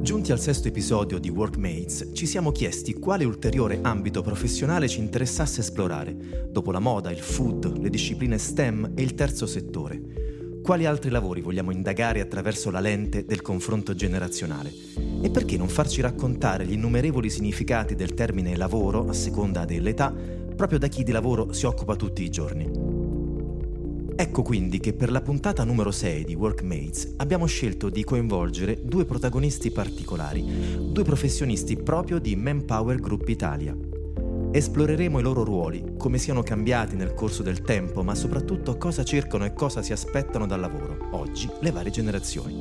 Giunti al sesto episodio di Workmates, ci siamo chiesti quale ulteriore ambito professionale ci interessasse esplorare, dopo la moda, il food, le discipline STEM e il terzo settore. Quali altri lavori vogliamo indagare attraverso la lente del confronto generazionale? E perché non farci raccontare gli innumerevoli significati del termine lavoro, a seconda dell'età, proprio da chi di lavoro si occupa tutti i giorni? Ecco quindi che per la puntata numero 6 di Workmates abbiamo scelto di coinvolgere due protagonisti particolari, due professionisti proprio di Manpower Group Italia. Esploreremo i loro ruoli, come siano cambiati nel corso del tempo, ma soprattutto cosa cercano e cosa si aspettano dal lavoro, oggi le varie generazioni.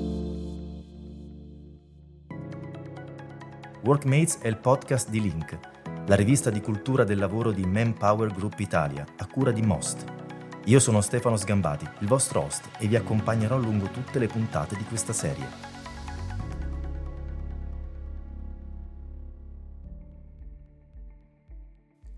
Workmates è il podcast di Link, la rivista di cultura del lavoro di Manpower Group Italia, a cura di Most io sono Stefano Sgambati, il vostro host, e vi accompagnerò lungo tutte le puntate di questa serie.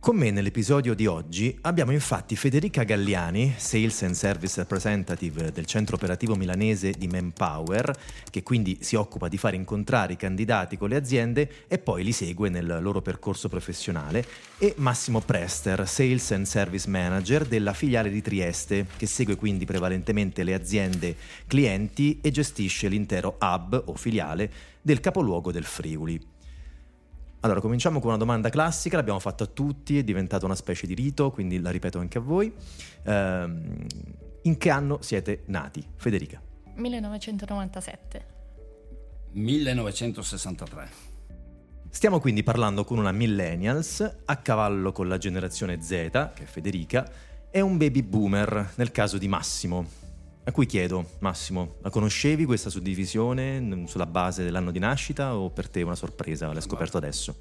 Con me nell'episodio di oggi abbiamo infatti Federica Galliani, Sales and Service Representative del centro operativo milanese di Manpower, che quindi si occupa di fare incontrare i candidati con le aziende e poi li segue nel loro percorso professionale, e Massimo Prester, Sales and Service Manager della filiale di Trieste, che segue quindi prevalentemente le aziende clienti e gestisce l'intero hub o filiale del capoluogo del Friuli. Allora, cominciamo con una domanda classica, l'abbiamo fatta a tutti, è diventata una specie di rito, quindi la ripeto anche a voi. Ehm, in che anno siete nati? Federica. 1997. 1963. Stiamo quindi parlando con una millennials a cavallo con la generazione Z, che è Federica, e un baby boomer nel caso di Massimo, a cui chiedo, Massimo, la conoscevi questa suddivisione sulla base dell'anno di nascita o per te è una sorpresa, l'hai scoperto adesso?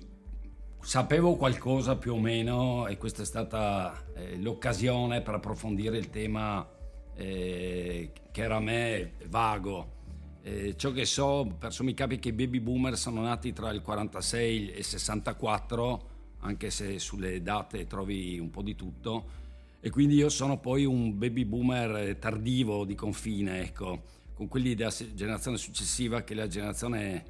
Sapevo qualcosa più o meno e questa è stata eh, l'occasione per approfondire il tema eh, che era a me vago. Eh, ciò che so per sommi capi che i baby boomer sono nati tra il 46 e il 64, anche se sulle date trovi un po' di tutto e quindi io sono poi un baby boomer tardivo di confine, ecco, con quelli della generazione successiva che è la generazione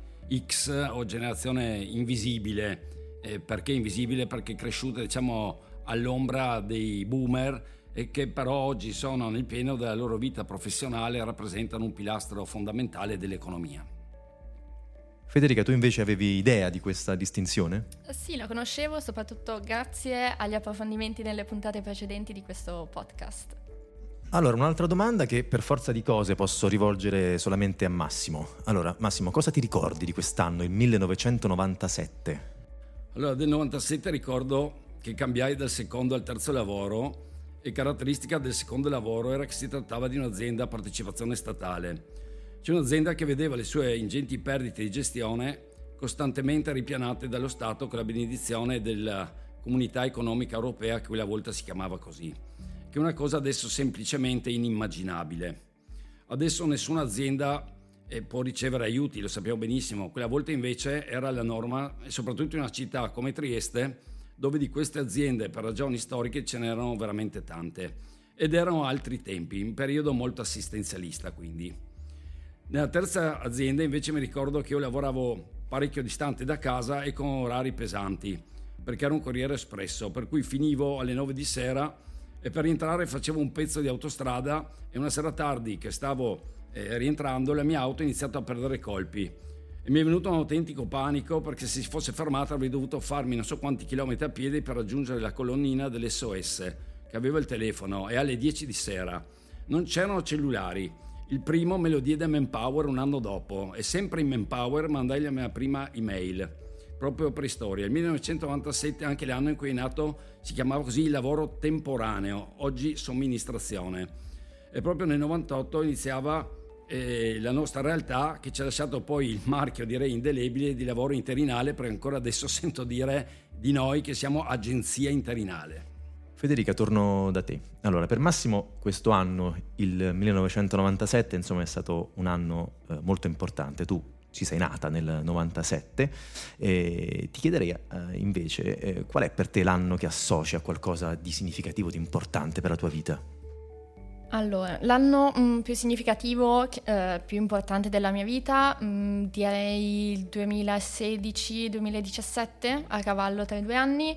X o generazione invisibile. Eh, perché invisibile? Perché cresciuta diciamo all'ombra dei boomer e che però oggi sono nel pieno della loro vita professionale e rappresentano un pilastro fondamentale dell'economia. Federica, tu invece avevi idea di questa distinzione? Sì, la conoscevo soprattutto grazie agli approfondimenti nelle puntate precedenti di questo podcast. Allora, un'altra domanda che per forza di cose posso rivolgere solamente a Massimo. Allora, Massimo, cosa ti ricordi di quest'anno, il 1997? Allora, del 97 ricordo che cambiai dal secondo al terzo lavoro e caratteristica del secondo lavoro era che si trattava di un'azienda a partecipazione statale c'è un'azienda che vedeva le sue ingenti perdite di gestione costantemente ripianate dallo Stato con la benedizione della comunità economica europea che quella volta si chiamava così, che è una cosa adesso semplicemente inimmaginabile. Adesso nessuna azienda eh, può ricevere aiuti, lo sappiamo benissimo, quella volta invece era la norma e soprattutto in una città come Trieste dove di queste aziende per ragioni storiche ce n'erano veramente tante ed erano altri tempi, un periodo molto assistenzialista quindi. Nella terza azienda invece mi ricordo che io lavoravo parecchio distante da casa e con orari pesanti, perché era un corriere espresso, per cui finivo alle 9 di sera e per rientrare facevo un pezzo di autostrada e una sera tardi che stavo eh, rientrando la mia auto ha iniziato a perdere colpi e mi è venuto un autentico panico perché se si fosse fermata avrei dovuto farmi non so quanti chilometri a piedi per raggiungere la colonnina dell'SOS che aveva il telefono e alle 10 di sera. Non c'erano cellulari il primo me lo diede Manpower un anno dopo e sempre in Manpower mandai la mia prima email, proprio per storia. Il 1997 anche l'anno in cui è nato si chiamava così il lavoro temporaneo, oggi somministrazione. E proprio nel 98 iniziava eh, la nostra realtà che ci ha lasciato poi il marchio direi indelebile di lavoro interinale perché ancora adesso sento dire di noi che siamo agenzia interinale. Federica, torno da te. Allora, per Massimo questo anno, il 1997, insomma, è stato un anno eh, molto importante. Tu ci sei nata nel 97 e ti chiederei eh, invece eh, qual è per te l'anno che associa a qualcosa di significativo, di importante per la tua vita? Allora, l'anno mh, mm, più significativo, eh, più importante della mia vita, mh, mm, direi il 2016-2017, a cavallo tra i due anni,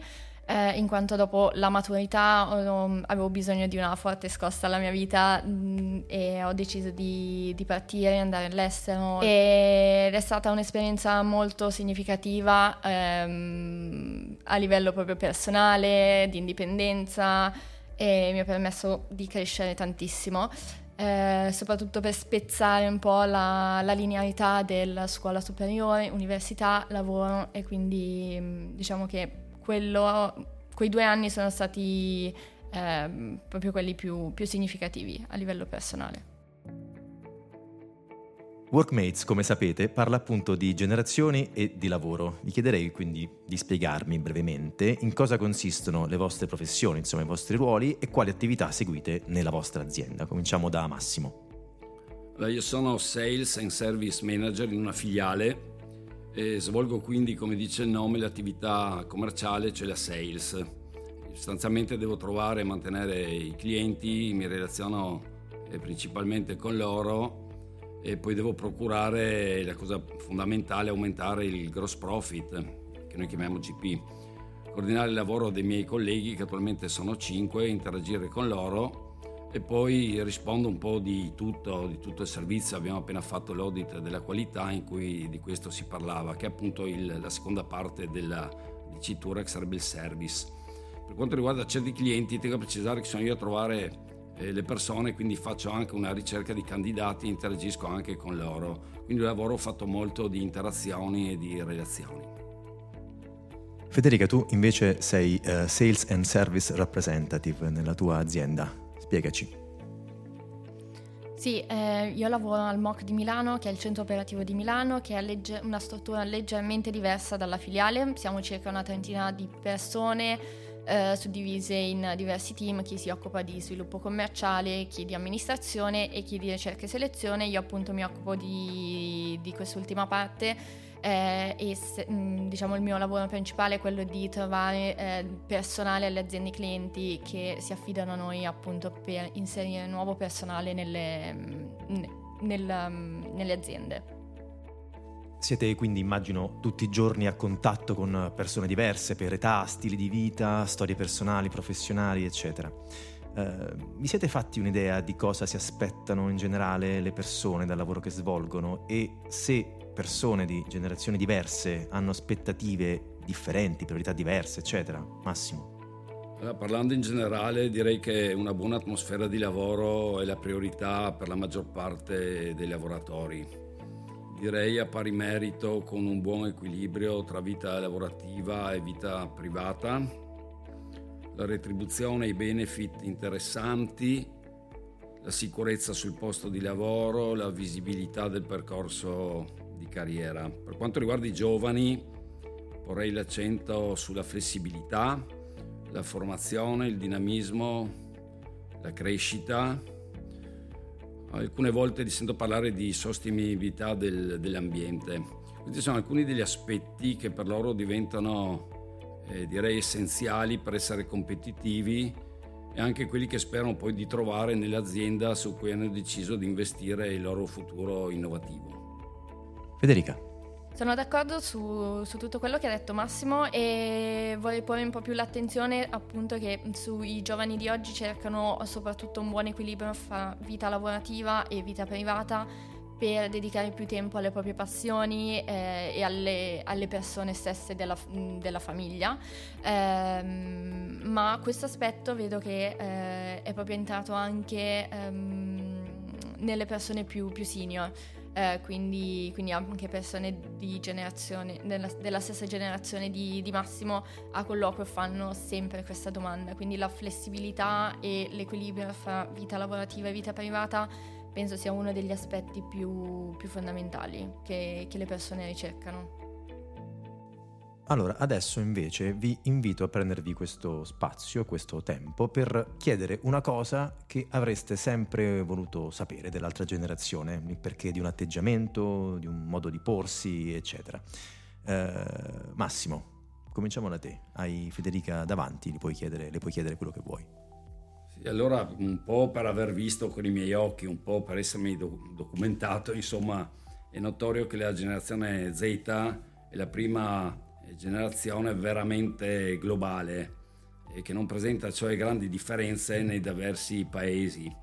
eh, in quanto dopo la maturità um, avevo bisogno di una forte scossa alla mia vita mh, mm, e ho deciso di, di, partire, andare all'estero ed è stata un'esperienza molto significativa ehm, a livello proprio personale, di indipendenza e mi ha permesso di crescere tantissimo. Eh, soprattutto per spezzare un po' la, la, linearità della scuola superiore, università, lavoro e quindi diciamo che quello, quei due anni sono stati eh, proprio quelli più, più significativi a livello personale. Workmates, come sapete, parla appunto di generazioni e di lavoro. Vi chiederei quindi di spiegarmi brevemente in cosa consistono le vostre professioni, insomma i vostri ruoli e quali attività seguite nella vostra azienda. Cominciamo da Massimo. Io sono Sales and Service Manager in una filiale e svolgo quindi, come dice il nome, l'attività commerciale, cioè la sales. Sostanzialmente devo trovare e mantenere i clienti, mi relaziono eh, principalmente con loro e poi devo procurare la cosa fondamentale, aumentare il gross profit, che noi chiamiamo GP. Coordinare il lavoro dei miei colleghi, che attualmente sono 5, interagire con loro e poi rispondo un po' di tutto, di tutto il servizio. Abbiamo appena fatto l'audit della qualità in cui di questo si parlava, che è appunto il, la seconda parte della dicitura che sarebbe il service. Per quanto riguarda certi clienti, tengo a precisare che sono io a trovare eh, le persone, quindi faccio anche una ricerca di candidati, interagisco anche con loro. Quindi lavoro ho fatto molto di interazioni e di relazioni. Federica, tu invece sei uh, Sales and Service Representative nella tua azienda. Spiegaci. Sì, eh, io lavoro al MOC di Milano, che è il centro operativo di Milano, che è legge- una struttura leggermente diversa dalla filiale. Siamo circa una trentina di persone eh, suddivise in diversi team, chi si occupa di sviluppo commerciale, chi di amministrazione e chi di ricerca e selezione. Io appunto mi occupo di, di quest'ultima parte eh, e se, mh, diciamo il mio lavoro principale è quello di trovare eh, personale alle aziende clienti che si affidano a noi appunto per inserire nuovo personale nelle, mh, nel, mh, nelle aziende. Siete quindi, immagino, tutti i giorni a contatto con persone diverse per età, stili di vita, storie personali, professionali, eccetera. Uh, vi siete fatti un'idea di cosa si aspettano in generale le persone dal lavoro che svolgono e se persone di generazioni diverse hanno aspettative differenti, priorità diverse, eccetera. Massimo. Allora, parlando in generale, direi che una buona atmosfera di lavoro è la priorità per la maggior parte dei lavoratori. Direi a pari merito con un buon equilibrio tra vita lavorativa e vita privata, la retribuzione i benefit interessanti, la sicurezza sul posto di lavoro, la visibilità del percorso di carriera. Per quanto riguarda i giovani, porrei l'accento sulla flessibilità, la formazione, il dinamismo, la crescita. Alcune volte li sento parlare di sostenibilità del, dell'ambiente. Questi sono alcuni degli aspetti che per loro diventano, eh, direi, essenziali per essere competitivi e anche quelli che sperano poi di trovare nell'azienda su cui hanno deciso di investire il loro futuro innovativo. Federica. Sono d'accordo su, su, tutto quello che ha detto Massimo e vorrei porre un po' più l'attenzione appunto che sui giovani di oggi cercano soprattutto un buon equilibrio fra vita lavorativa e vita privata per dedicare più tempo alle proprie passioni eh, e alle, alle, persone stesse della, della famiglia. Eh, ma questo aspetto vedo che eh, è proprio entrato anche ehm, nelle persone più, più senior eh, quindi, quindi, anche persone della, della, stessa generazione di, di, Massimo a colloquio fanno sempre questa domanda, quindi la flessibilità e l'equilibrio fra vita lavorativa e vita privata penso sia uno degli aspetti più, più fondamentali che, che le persone ricercano. Allora, adesso invece vi invito a prendervi questo spazio, questo tempo, per chiedere una cosa che avreste sempre voluto sapere dell'altra generazione, il perché di un atteggiamento, di un modo di porsi, eccetera. Eh, Massimo, cominciamo da te. Hai Federica davanti, le puoi chiedere, le puoi chiedere quello che vuoi. Sì, allora un po' per aver visto con i miei occhi, un po' per essermi documentato, insomma, è notorio che la generazione Z è la prima generazione veramente globale e che non presenta cioè grandi differenze nei diversi paesi.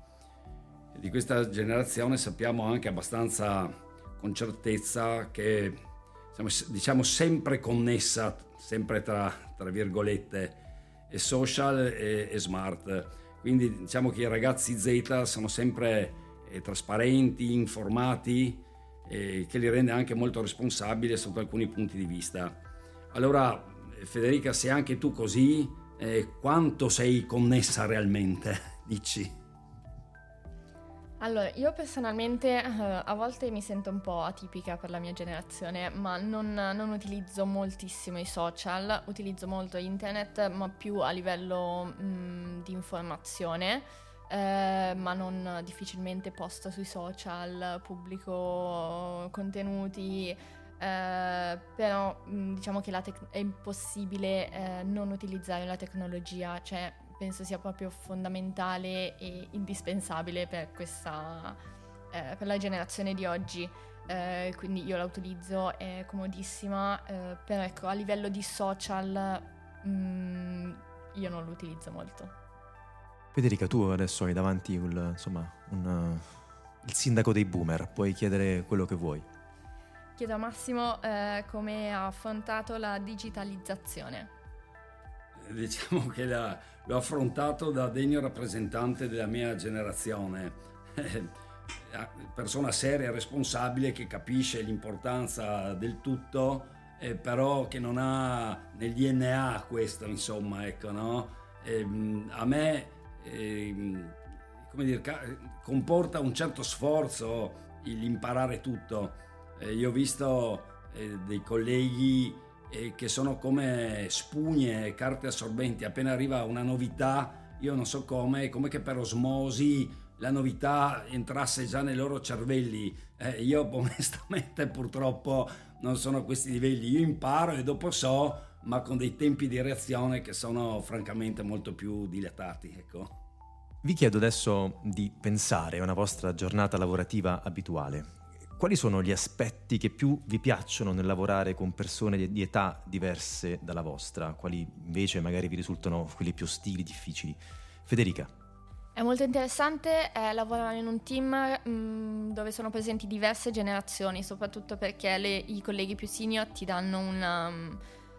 Di questa generazione sappiamo anche abbastanza con certezza che siamo diciamo sempre connessa, sempre tra, tra virgolette, e social e, e, smart. Quindi diciamo che i ragazzi Z sono sempre eh, trasparenti, informati, eh, che li rende anche molto responsabili sotto alcuni punti di vista. Allora, Federica, se anche tu così, eh, quanto sei connessa realmente? Dici? Allora, io personalmente uh, a volte mi sento un po' atipica per la mia generazione, ma non, non utilizzo moltissimo i social, utilizzo molto internet, ma più a livello mm, di informazione, eh, ma non difficilmente posto sui social, pubblico contenuti, eh, però mm, diciamo che tec- è impossibile eh, non utilizzare la tecnologia, cioè penso sia proprio fondamentale e indispensabile per questa eh, per la generazione di oggi. Eh, quindi io la utilizzo, è comodissima, eh, però ecco a livello di social mh, mm, io non lo utilizzo molto. Federica, tu adesso hai davanti un, insomma, un, il sindaco dei boomer, puoi chiedere quello che vuoi. Chiedo a Massimo eh, come ha affrontato la digitalizzazione diciamo che la, l'ho affrontato da degno rappresentante della mia generazione, persona seria, responsabile, che capisce l'importanza del tutto, eh, però che non ha nel DNA questo, insomma, ecco, no? Eh, a me, eh, come dire, comporta un certo sforzo l'imparare tutto. Eh, io ho visto eh, dei colleghi eh, che sono come spugne, carte assorbenti, appena arriva una novità, io non so come, come che per osmosi la novità entrasse già nei loro cervelli. Eh, io onestamente purtroppo non sono a questi livelli, io imparo e dopo so, ma con dei tempi di reazione che sono francamente molto più dilatati. Ecco. Vi chiedo adesso di pensare a una vostra giornata lavorativa abituale quali sono gli aspetti che più vi piacciono nel lavorare con persone di età diverse dalla vostra? Quali invece magari vi risultano quelli più ostili, difficili? Federica. È molto interessante eh, lavorare in un team mh, mm, dove sono presenti diverse generazioni, soprattutto perché le, i colleghi più senior ti danno una,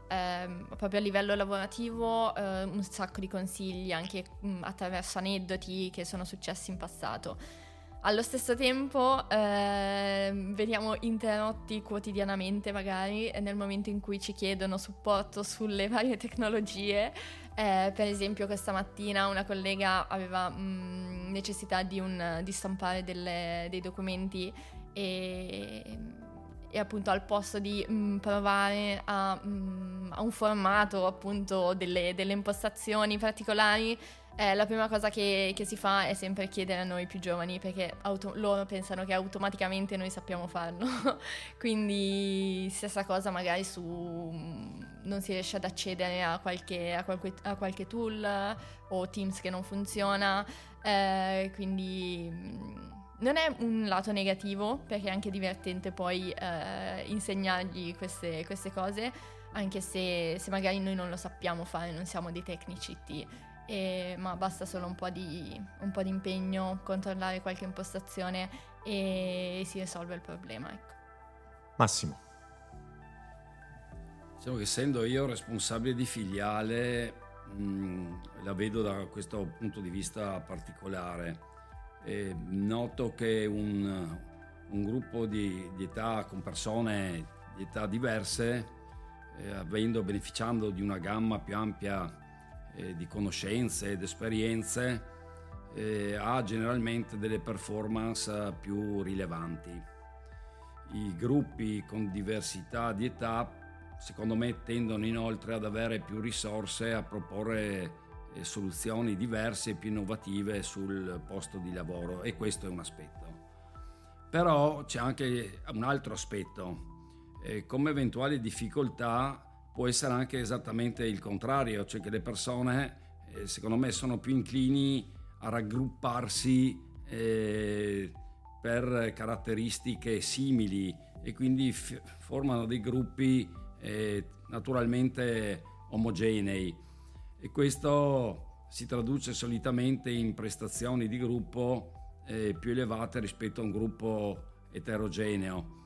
eh, proprio a livello lavorativo eh, un sacco di consigli anche mh, mm, attraverso aneddoti che sono successi in passato. Allo stesso tempo eh, veniamo interrotti quotidianamente magari nel momento in cui ci chiedono supporto sulle varie tecnologie. Eh, per esempio questa mattina una collega aveva mh, mm, necessità di, un, di stampare delle, dei documenti e, e, appunto al posto di mh, mm, provare a, mh, mm, a, un formato appunto delle, delle impostazioni particolari eh, la prima cosa che, che, si fa è sempre chiedere a noi più giovani perché auto- loro pensano che automaticamente noi sappiamo farlo. Quindi stessa cosa magari su non si riesce ad accedere a qualche, a qualche, a qualche tool o Teams che non funziona. Eh, quindi non è un lato negativo perché è anche divertente poi eh, insegnargli queste, queste, cose, anche se, se magari noi non lo sappiamo fare, non siamo dei tecnici. T e, ma basta solo un po, di, un po' di impegno, controllare qualche impostazione e si risolve il problema. Ecco. Massimo. Diciamo che essendo io responsabile di filiale, mh, la vedo da questo punto di vista particolare. E noto che un, un gruppo di, di, età con persone di età diverse, eh, avendo, beneficiando di una gamma più ampia eh, di conoscenze ed esperienze eh, ha generalmente delle performance più rilevanti. I gruppi con diversità di età secondo me tendono inoltre ad avere più risorse a proporre eh, soluzioni diverse e più innovative sul posto di lavoro e questo è un aspetto. Però c'è anche un altro aspetto, eh, come eventuali difficoltà può essere anche esattamente il contrario, cioè che le persone eh, secondo me sono più inclini a raggrupparsi eh, per caratteristiche simili e quindi formano dei gruppi eh, naturalmente omogenei e questo si traduce solitamente in prestazioni di gruppo più elevate rispetto a un gruppo eterogeneo.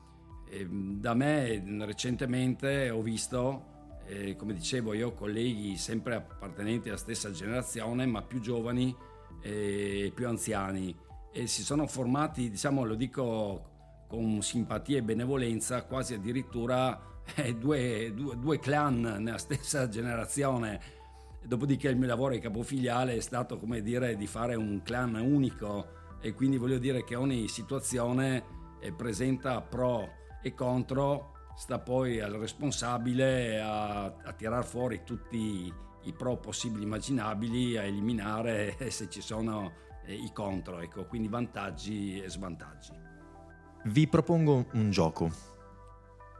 E, da me recentemente ho visto, eh, come dicevo, io ho colleghi sempre appartenenti alla stessa generazione, ma più giovani e più anziani e si sono formati, diciamo, lo dico con simpatia e benevolenza, quasi addirittura eh, due, due, due, clan nella stessa generazione. Dopodiché il mio lavoro di capofiliale è stato, come dire, di fare un clan unico e quindi voglio dire che ogni situazione presenta pro e contro, sta poi al responsabile a, a tirar fuori tutti i pro possibili immaginabili, a eliminare se ci sono eh, i contro, ecco, quindi vantaggi e svantaggi. Vi propongo un gioco.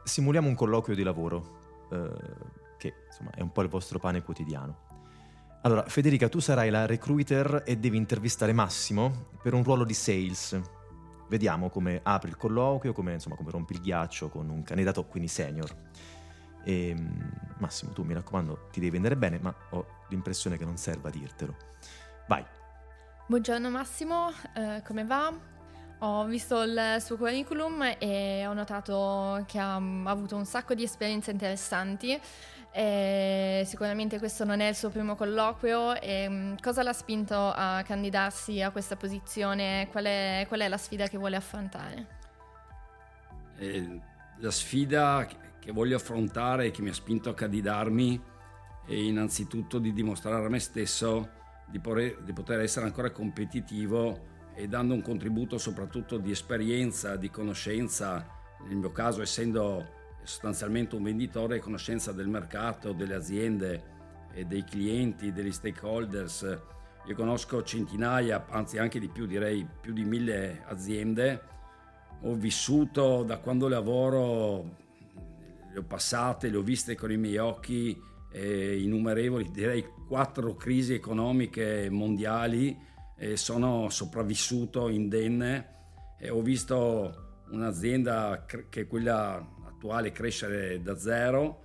Simuliamo un colloquio di lavoro, eh, che insomma è un po' il vostro pane quotidiano. Allora, Federica, tu sarai la recruiter e devi intervistare Massimo per un ruolo di sales. Vediamo come apri il colloquio, come, insomma, come rompi il ghiaccio con un candidato quindi senior. E, ehm, Massimo, tu mi raccomando, ti devi vendere bene, ma ho l'impressione che non serva dirtelo. Vai. Buongiorno Massimo, eh, come va? Ho visto il suo curriculum e ho notato che ha, avuto un sacco di esperienze interessanti. Sicuramente questo non è il suo primo colloquio. E, mm, cosa l'ha spinto a candidarsi a questa posizione? Qual è, qual è la sfida che vuole affrontare? Eh, la sfida che voglio affrontare e che mi ha spinto a candidarmi è innanzitutto di dimostrare a me stesso di, poter, di poter essere ancora competitivo e dando un contributo soprattutto di esperienza, di conoscenza, nel mio caso essendo sostanzialmente un venditore, conoscenza del mercato, delle aziende, dei clienti, degli stakeholders. Io conosco centinaia, anzi anche di più, direi più di mille aziende. Ho vissuto da quando lavoro, le ho passate, le ho viste con i miei occhi eh, innumerevoli, direi quattro crisi economiche mondiali, eh, sono sopravvissuto indenne e ho visto un'azienda che è quella attuale crescere da zero,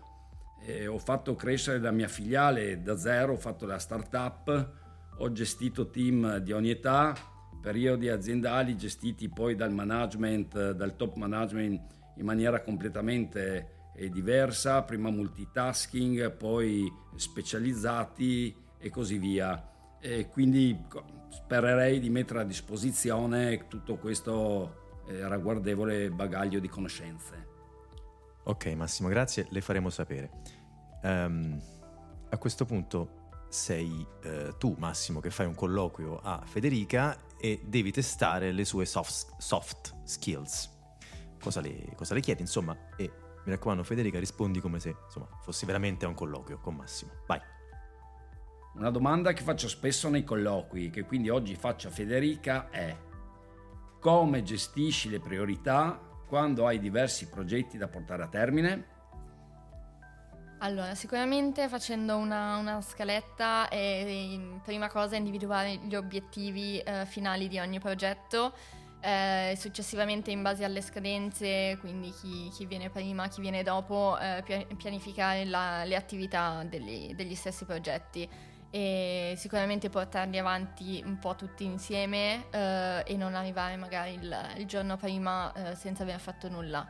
eh, ho fatto crescere la mia filiale da zero, ho fatto la startup, ho gestito team di ogni età, periodi aziendali gestiti poi dal management, dal top management in maniera completamente è diversa, prima multitasking, poi specializzati e così via. E quindi spererei di mettere a disposizione tutto questo eh, ragguardevole bagaglio di conoscenze. Ok Massimo, grazie, le faremo sapere. Um, a questo punto sei eh, tu Massimo che fai un colloquio a Federica e devi testare le sue soft, soft skills. Cosa le, cosa le chiedi insomma e mi raccomando, Federica, rispondi come se insomma, fossi veramente a un colloquio con Massimo. Vai. Una domanda che faccio spesso nei colloqui, che quindi oggi faccio a Federica, è come gestisci le priorità quando hai diversi progetti da portare a termine? Allora, sicuramente facendo una, una scaletta e prima cosa individuare gli obiettivi eh, finali di ogni progetto eh, successivamente in base alle scadenze, quindi chi, chi viene prima, chi viene dopo, eh, pianificare la, le attività degli, degli, stessi progetti e sicuramente portarli avanti un po' tutti insieme eh, e non arrivare magari il, il giorno prima eh, senza aver fatto nulla.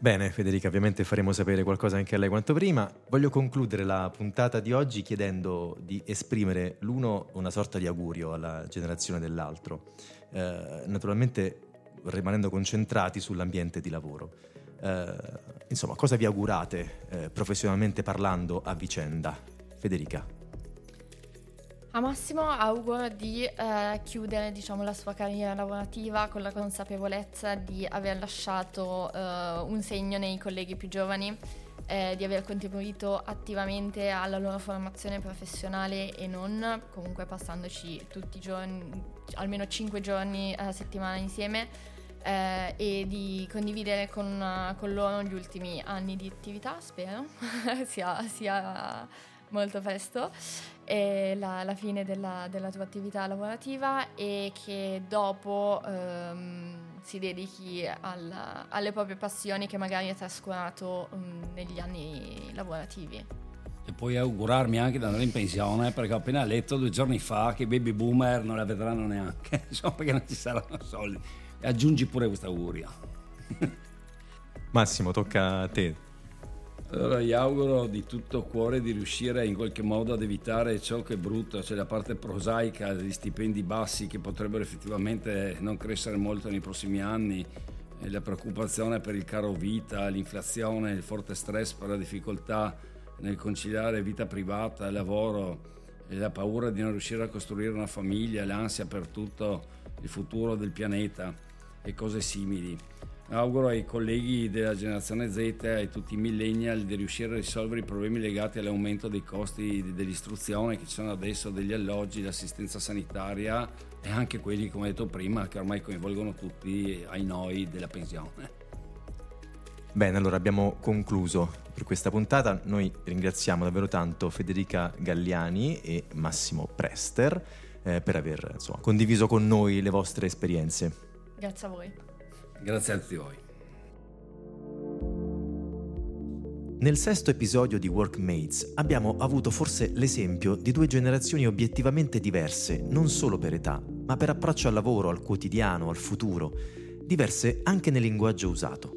Bene Federica, ovviamente faremo sapere qualcosa anche a lei quanto prima. Voglio concludere la puntata di oggi chiedendo di esprimere l'uno una sorta di augurio alla generazione dell'altro, eh, naturalmente rimanendo concentrati sull'ambiente di lavoro. Eh, insomma, cosa vi augurate eh, professionalmente parlando a vicenda? Federica. A Massimo auguro di eh, chiudere diciamo, la sua carriera lavorativa con la consapevolezza di aver lasciato eh, un segno nei colleghi più giovani, eh, di aver contribuito attivamente alla loro formazione professionale e non, comunque passandoci tutti i giorni, almeno 5 giorni a settimana insieme. Eh, e di condividere con, con, loro gli ultimi anni di attività, spero, sia, sia molto presto la, la, fine della, della, tua attività lavorativa e che dopo ehm, si dedichi alla, alle proprie passioni che magari hai trascurato um, negli anni lavorativi. E puoi augurarmi anche di andare in pensione perché ho appena letto due giorni fa che i baby boomer non la vedranno neanche, insomma perché non ci saranno soldi. E aggiungi pure questa auguria. Massimo, tocca a te. Allora gli auguro di tutto cuore di riuscire in qualche modo ad evitare ciò che è brutto, cioè la parte prosaica degli stipendi bassi che potrebbero effettivamente non crescere molto nei prossimi anni, la preoccupazione per il caro vita, l'inflazione, il forte stress per la difficoltà nel conciliare vita privata e lavoro, la paura di non riuscire a costruire una famiglia, l'ansia per tutto il futuro del pianeta e cose simili. Auguro ai colleghi della generazione Z e a tutti i millennial di riuscire a risolvere i problemi legati all'aumento dei costi dell'istruzione che ci sono adesso, degli alloggi, dell'assistenza sanitaria e anche quelli, come detto prima, che ormai coinvolgono tutti ai noi della pensione. Bene, allora abbiamo concluso per questa puntata. Noi ringraziamo davvero tanto Federica Galliani e Massimo Prester eh, per aver insomma, condiviso con noi le vostre esperienze. Grazie a voi. Grazie a tutti voi. Nel sesto episodio di Workmates abbiamo avuto forse l'esempio di due generazioni obiettivamente diverse, non solo per età, ma per approccio al lavoro, al quotidiano, al futuro, diverse anche nel linguaggio usato.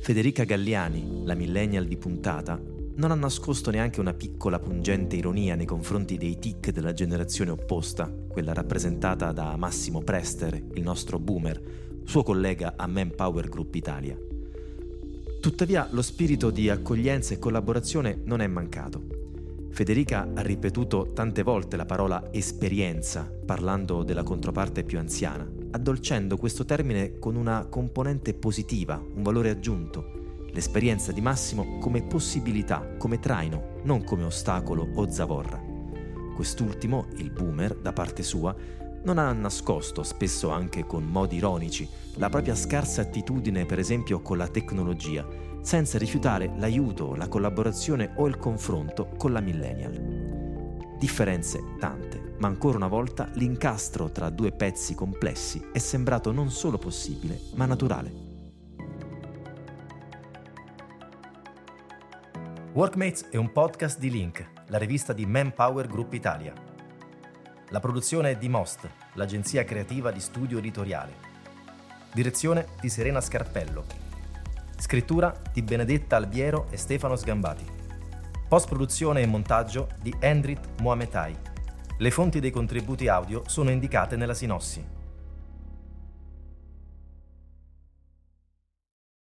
Federica Galliani, la millennial di puntata, non ha nascosto neanche una piccola pungente ironia nei confronti dei tic della generazione opposta, quella rappresentata da Massimo Prester, il nostro boomer, suo collega a Manpower Group Italia. Tuttavia lo spirito di accoglienza e collaborazione non è mancato. Federica ha ripetuto tante volte la parola esperienza parlando della controparte più anziana, addolcendo questo termine con una componente positiva, un valore aggiunto, l'esperienza di Massimo come possibilità, come traino, non come ostacolo o zavorra. Quest'ultimo, il boomer, da parte sua, non ha nascosto, spesso anche con modi ironici, la propria scarsa attitudine per esempio con la tecnologia, senza rifiutare l'aiuto, la collaborazione o il confronto con la millennial. Differenze tante, ma ancora una volta l'incastro tra due pezzi complessi è sembrato non solo possibile, ma naturale. Workmates è un podcast di Link, la rivista di Manpower Group Italia. La produzione è di Most, l'agenzia creativa di studio editoriale. Direzione di Serena Scarpello. Scrittura di Benedetta Albiero e Stefano Sgambati. Post-produzione e montaggio di Endrit Mohametai. Le fonti dei contributi audio sono indicate nella sinossi.